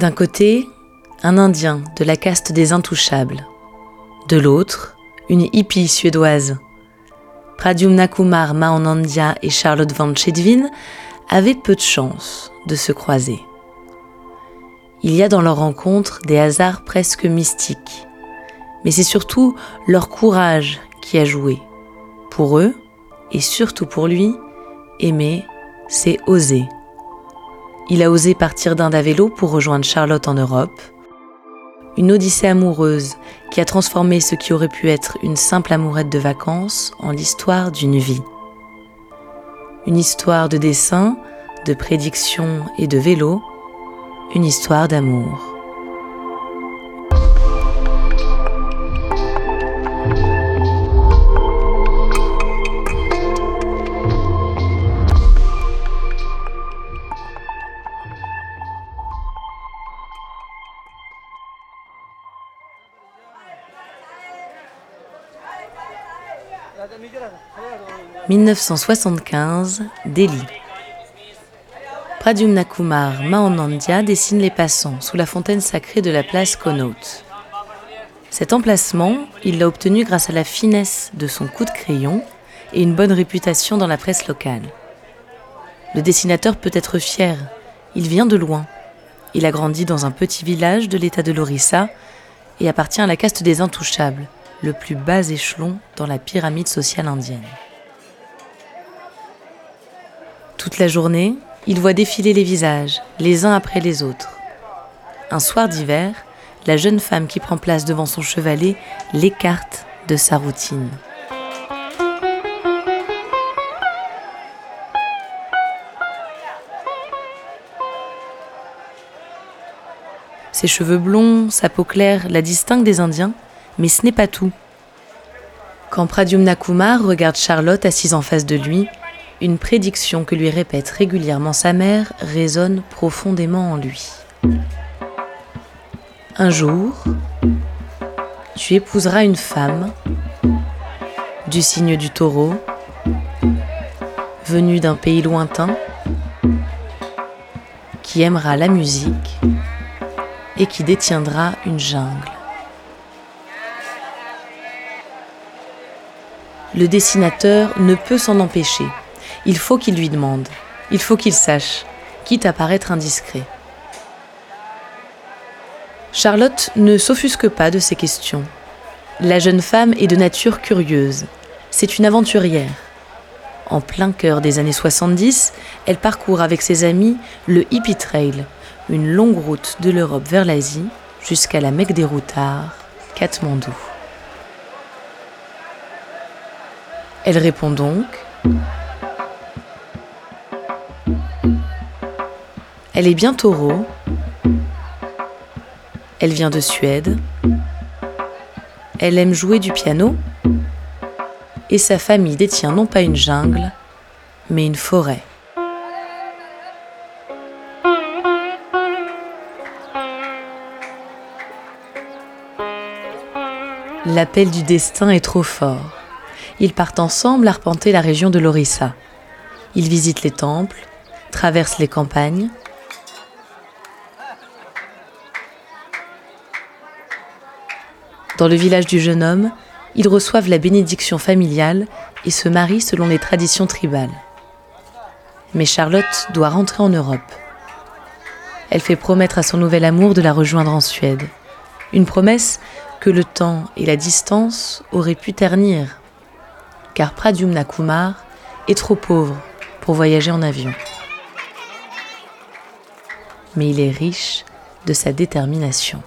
D'un côté, un Indien de la caste des intouchables. De l'autre, une hippie suédoise. Pradyumna Kumar Mahanandya et Charlotte Van Chedvin avaient peu de chance de se croiser. Il y a dans leur rencontre des hasards presque mystiques, mais c'est surtout leur courage qui a joué. Pour eux, et surtout pour lui, aimer, c'est oser. Il a osé partir d'Inde à vélo pour rejoindre Charlotte en Europe. Une odyssée amoureuse qui a transformé ce qui aurait pu être une simple amourette de vacances en l'histoire d'une vie. Une histoire de dessin, de prédiction et de vélo, une histoire d'amour. 1975, Delhi. Pradyumna Kumar Mahanandya dessine les passants sous la fontaine sacrée de la place Connaught. Cet emplacement, il l'a obtenu grâce à la finesse de son coup de crayon et une bonne réputation dans la presse locale. Le dessinateur peut être fier, il vient de loin. Il a grandi dans un petit village de l'état de l'Orissa et appartient à la caste des intouchables, le plus bas échelon dans la pyramide sociale indienne. Toute la journée, il voit défiler les visages, les uns après les autres. Un soir d'hiver, la jeune femme qui prend place devant son chevalet l'écarte de sa routine. Ses cheveux blonds, sa peau claire la distinguent des Indiens, mais ce n'est pas tout. Quand Pradyumna Kumar regarde Charlotte assise en face de lui, une prédiction que lui répète régulièrement sa mère résonne profondément en lui. Un jour, tu épouseras une femme du signe du taureau, venue d'un pays lointain, qui aimera la musique et qui détiendra une jungle. Le dessinateur ne peut s'en empêcher. Il faut qu'il lui demande. Il faut qu'il sache, quitte à paraître indiscret. Charlotte ne s'offusque pas de ces questions. La jeune femme est de nature curieuse. C'est une aventurière. En plein cœur des années 70, elle parcourt avec ses amis le Hippie Trail, une longue route de l'Europe vers l'Asie jusqu'à la Mecque des Routards, Katmandou. Elle répond donc Elle est bien taureau. Elle vient de Suède. Elle aime jouer du piano. Et sa famille détient non pas une jungle, mais une forêt. L'appel du destin est trop fort. Ils partent ensemble arpenter la région de l'Orissa. Ils visitent les temples, traversent les campagnes, Dans le village du jeune homme, ils reçoivent la bénédiction familiale et se marient selon les traditions tribales. Mais Charlotte doit rentrer en Europe. Elle fait promettre à son nouvel amour de la rejoindre en Suède. Une promesse que le temps et la distance auraient pu ternir, car Pradyumna Kumar est trop pauvre pour voyager en avion. Mais il est riche de sa détermination.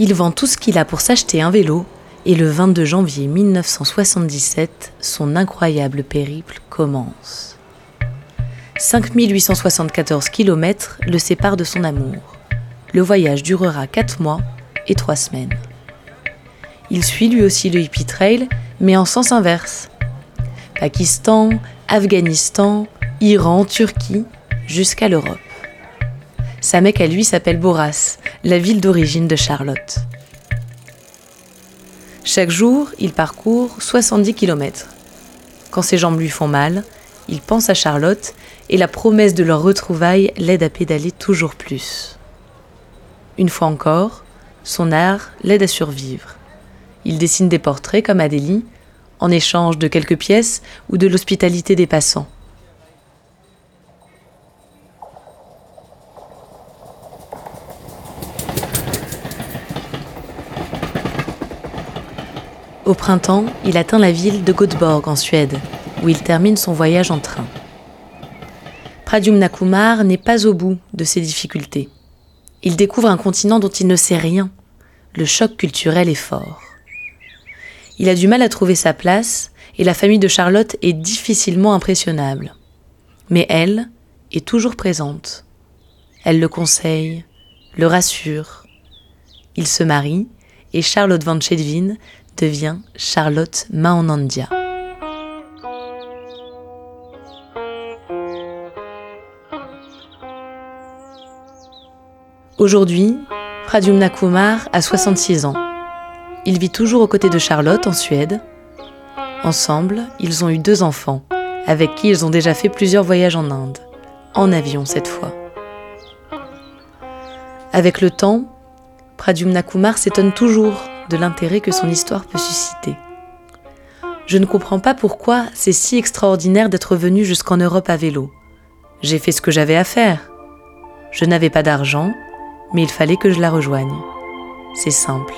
Il vend tout ce qu'il a pour s'acheter un vélo et le 22 janvier 1977, son incroyable périple commence. 5874 km le séparent de son amour. Le voyage durera 4 mois et 3 semaines. Il suit lui aussi le hippie trail, mais en sens inverse. Pakistan, Afghanistan, Iran, Turquie, jusqu'à l'Europe. Sa mec à lui s'appelle Boras, la ville d'origine de Charlotte. Chaque jour, il parcourt 70 km. Quand ses jambes lui font mal, il pense à Charlotte et la promesse de leur retrouvaille l'aide à pédaler toujours plus. Une fois encore, son art l'aide à survivre. Il dessine des portraits comme Adélie, en échange de quelques pièces ou de l'hospitalité des passants. Au printemps, il atteint la ville de Göteborg en Suède, où il termine son voyage en train. Pradyumna Kumar n'est pas au bout de ses difficultés. Il découvre un continent dont il ne sait rien. Le choc culturel est fort. Il a du mal à trouver sa place et la famille de Charlotte est difficilement impressionnable. Mais elle est toujours présente. Elle le conseille, le rassure. Il se marie et Charlotte Van Chedvin devient Charlotte Maonandia. Aujourd'hui, Pradyumna Kumar a 66 ans. Il vit toujours aux côtés de Charlotte en Suède. Ensemble, ils ont eu deux enfants, avec qui ils ont déjà fait plusieurs voyages en Inde, en avion cette fois. Avec le temps, Pradyumna Kumar s'étonne toujours de l'intérêt que son histoire peut susciter. Je ne comprends pas pourquoi c'est si extraordinaire d'être venu jusqu'en Europe à vélo. J'ai fait ce que j'avais à faire. Je n'avais pas d'argent, mais il fallait que je la rejoigne. C'est simple.